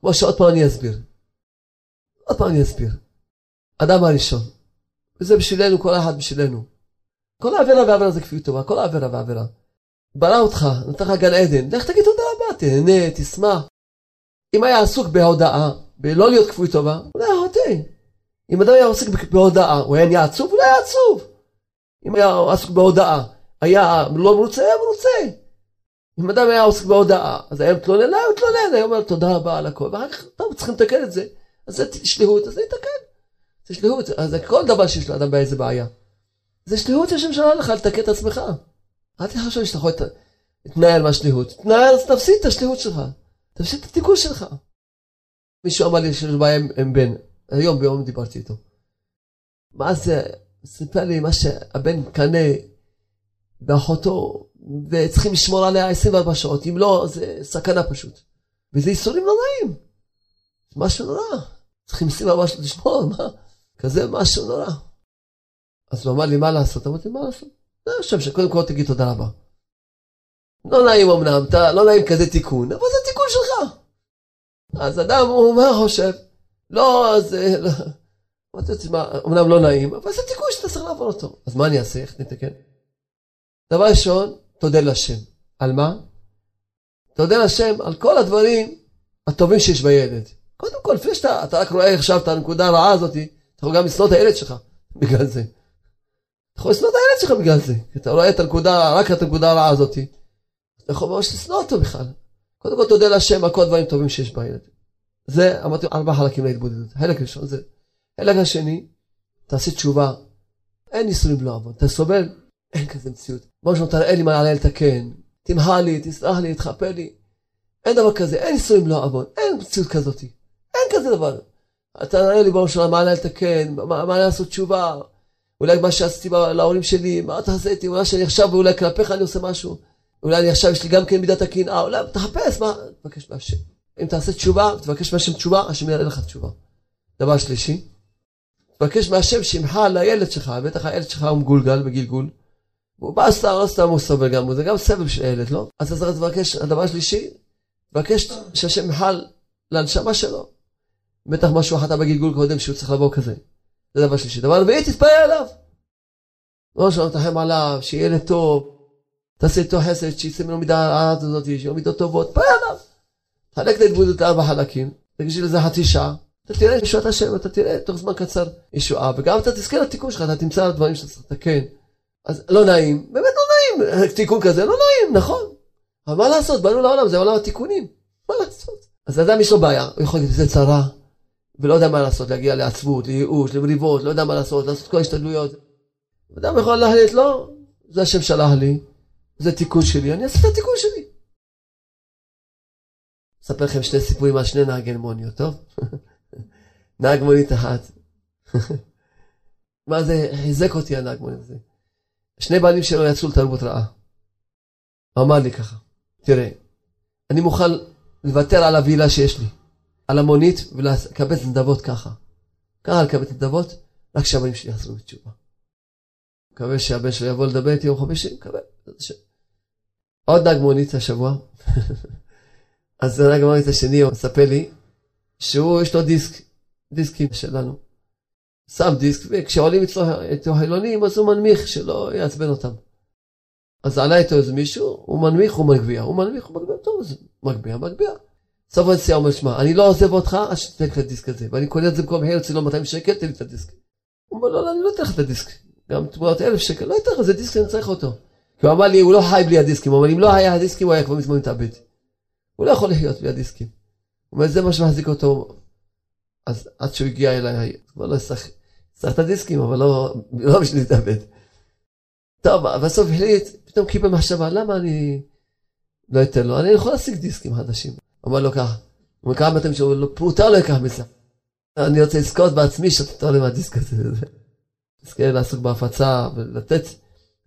כמו שעוד פעם אני אסביר. עוד פעם אני אסביר. אדם הראשון, וזה בשבילנו, כל אחד בשבילנו. כל העבירה והעבירה זה כפיות טובה, כל העבירה והעבירה. ברא אותך, נתן לך גן עדן, לך תגיד תודה רבה, תהנה, תשמח. אם היה עסוק בהודאה, בלא להיות כפוי טובה, הוא לא היה חוטא. אם אדם היה עוסק בהודאה, הוא היה נהיה עצוב, לא היה עצוב. אם היה עסוק בהודאה, היה לא מרוצה, היה מרוצה. אם אדם היה עוסק בהודאה, אז היה מתלונן, היה מתלונן, היה אומר תודה רבה על הכל, ואחר כך, טוב, צריכים לתקן את זה. אז זה שליחות, אז זה יתקן. זה שליחות, אז זה כל דבר שיש לאדם באיזה בעיה. זה שליחות שהשם שלח לך לתקן את עצמך. אל תחשוב שאתה יכול להתנהל מהשליחות. תנהל, אז תפסיד את השליחות שלך. תפסיד את התיקון שלך. מישהו אמר לי שיש בעיה עם בן, היום ביום דיברתי איתו. מה זה, סיפר לי מה שהבן קנה באחותו, וצריכים לשמור עליה 24 שעות, אם לא, זה סכנה פשוט. וזה ייסורים נוראים. משהו נורא. צריכים 24 שעות לשמור, מה? כזה משהו נורא. אז הוא אמר לי, מה לעשות? אמרתי, מה לעשות? זה השם שקודם כל תגיד תודה רבה. לא נעים אמנם, אתה לא נעים כזה תיקון, אבל זה תיקון שלך. אז אדם, הוא מה חושב? לא, אז... אה, לא. אמרתי לעצמי, אמנם לא נעים, אבל זה תיקון שאתה צריך לעבור אותו. אז מה אני אעשה? איך נתקן? דבר ראשון, תודה לשם. על מה? תודה לשם על כל הדברים הטובים שיש בילד. קודם כל, לפני שאתה אתה רק רואה עכשיו את הנקודה הרעה הזאת, אתה יכול גם לשנוא את הילד שלך בגלל זה. אתה יכול לשנוא את הילד שלך בגלל זה. אתה רואה את הנקודה, רק את הנקודה הרעה הזאת. אתה יכול ממש לשנוא אותו בכלל. קודם כל תודה לשם על כל הדברים טובים שיש בילד. זה, אמרתי, ארבעה חלקים להתבודדות. חלק ראשון זה. חלק השני, תעשה תשובה. אין ניסויים לא עבוד. אתה סובל, אין כזה מציאות. בוא נשמע, תראה לי מה עליה לתקן. תמהל לי, תסלח לי, תכפר לי. אין דבר כזה, אין ניסויים לא עבוד. אין מציאות כזאת. אין כזה דבר. אתה תראה לי בראש שלנו מה עליה לתקן, מה, מה לעשות תשובה. אולי מה שעשיתי להורים שלי, מה אתה עושה איתי, אולי שאני עכשיו, ואולי כלפיך אני עושה משהו. אולי אני עכשיו, יש לי גם כן מידת הקנאה, אולי תחפש, מה? תבקש מהשם. אם תעשה תשובה, תבקש מהשם תשובה, השם יראה לך תשובה. דבר שלישי, תבקש מהשם שימחה לילד שלך, בטח הילד שלך הוא מגולגל בגלגול. הוא בא סתם, לא סתם הוא סובל גם, זה גם סבל של הילד, לא? אז אתה תבקש, הדבר השלישי, תבקש שהשם ימחל לנשמה שלו. בטח משהו חטא בגלגול קודם שהוא צריך לבוא כזה. זה דבר שלישי. דבר רביעי, תתפלל עליו. לא שלא תחם עליו, שיהיה ילד טוב, תעשה איתו חסד, שיצא ממנו מידה הארץ הזאת, שיהיו מידות טובות, תתפלל עליו. תחלק את ההתבודדות לארבע חלקים, תקשיב לזה חצי שעה, אתה תראה ישועת השם, אתה תראה תוך זמן קצר ישועה, וגם אתה תזכה לתיקון שלך, אתה תמצא דברים שאתה צריך לתקן. אז לא נעים, באמת לא נעים, תיקון כזה לא נעים, נכון. אבל מה לעשות, באנו לעולם, זה עולם התיקונים, מה לעשות? אז לאדם יש לו בעיה, הוא יכול להגיד, זה צרה, ולא יודע מה לעשות, להגיע לעצבות, לייאוש, למריבות, לא יודע מה לעשות, לעשות כל ההשתדלויות. אדם יכול להחליט, לא, זה השם שלח לי, זה תיקון שלי, אני אעשה את התיקון שלי. אספר לכם שני סיפורים על שני נהגי מוניות, טוב? נהג מונית אחת. מה זה, חיזק אותי הנהג מונית הזה. שני בעלים שלו יצאו לתרבות רעה. הוא אמר לי ככה, תראה, אני מוכן לוותר על הווילה שיש לי, על המונית ולקבץ נדבות ככה. ככה לקבץ נדבות, רק שהבנים שלי יחזרו בתשובה. מקווה שהבן שלו יבוא לדבר איתי יום חמישי, מקווה. עוד נהג מונית השבוע. אז נהג מונית השני, הוא מספר לי, שהוא, יש לו דיסק, דיסקים שלנו. שם דיסק, וכשעולים אצלו חילונים, אז הוא מנמיך שלא יעצבן אותם. אז עלה איתו איזה מישהו, הוא מנמיך, הוא מגביה, הוא מנמיך, הוא מגביה, טוב, אז מגביה, מגביה. סוף הנסיעה אומר, שמע, אני לא עוזב אותך עד שתתן את הדיסק הזה, ואני קונה את זה במקום הרצי לו 200 שקל, תן לי את הדיסק. הוא אומר, לא, לא, אני לא אתן לך את הדיסק. גם תמורת אלף שקל, לא אתן לך, זה דיסק, אני צריך אותו. כי הוא אמר לי, הוא לא חי בלי הדיסקים, אמר, אם לא היה הדיסקים, הוא היה כבר מזמן מתאבד. הוא לא יכול לחיות בלי הדיסקים. הוא אומר, זה מה שמחזיק אותו. אז עד שהוא הגיע אליי, כבר לא צריך את הדיסקים, אבל לא, לא בשביל להתאבד. טוב, בסוף החליט, פתאום קיבל מחשבה, למה אני לא אתן לו? אני יכול להשיג דיסקים חדשים. אמר לו ככה, הוא אומר, כמה אתם שאומרים לו, לא, פרוטה לא ייקח מזה. אני רוצה לזכות בעצמי שאתה תתראה מהדיסק הזה. נזכה לעסוק בהפצה ולתת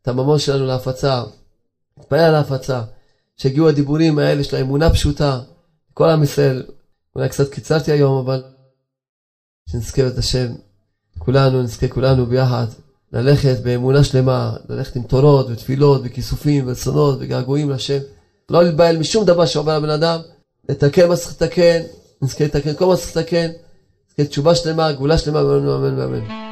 את הממון שלנו להפצה, להתפלל על ההפצה, שהגיעו הדיבורים האלה של האמונה פשוטה, כל עם ישראל, אולי קצת קיצרתי היום, אבל שנזכה את השם, כולנו, נזכה כולנו ביחד, ללכת באמונה שלמה, ללכת עם תורות ותפילות וכיסופים ורצונות וגעגועים לשם, לא להתבהל משום דבר שעובר לבן אדם, לתקן מה שצריך לתקן, נזכה לתקן כל מה שצריך לתקן, נזכה תשובה שלמה, גאולה שלמה, אמן ואמן ואמן.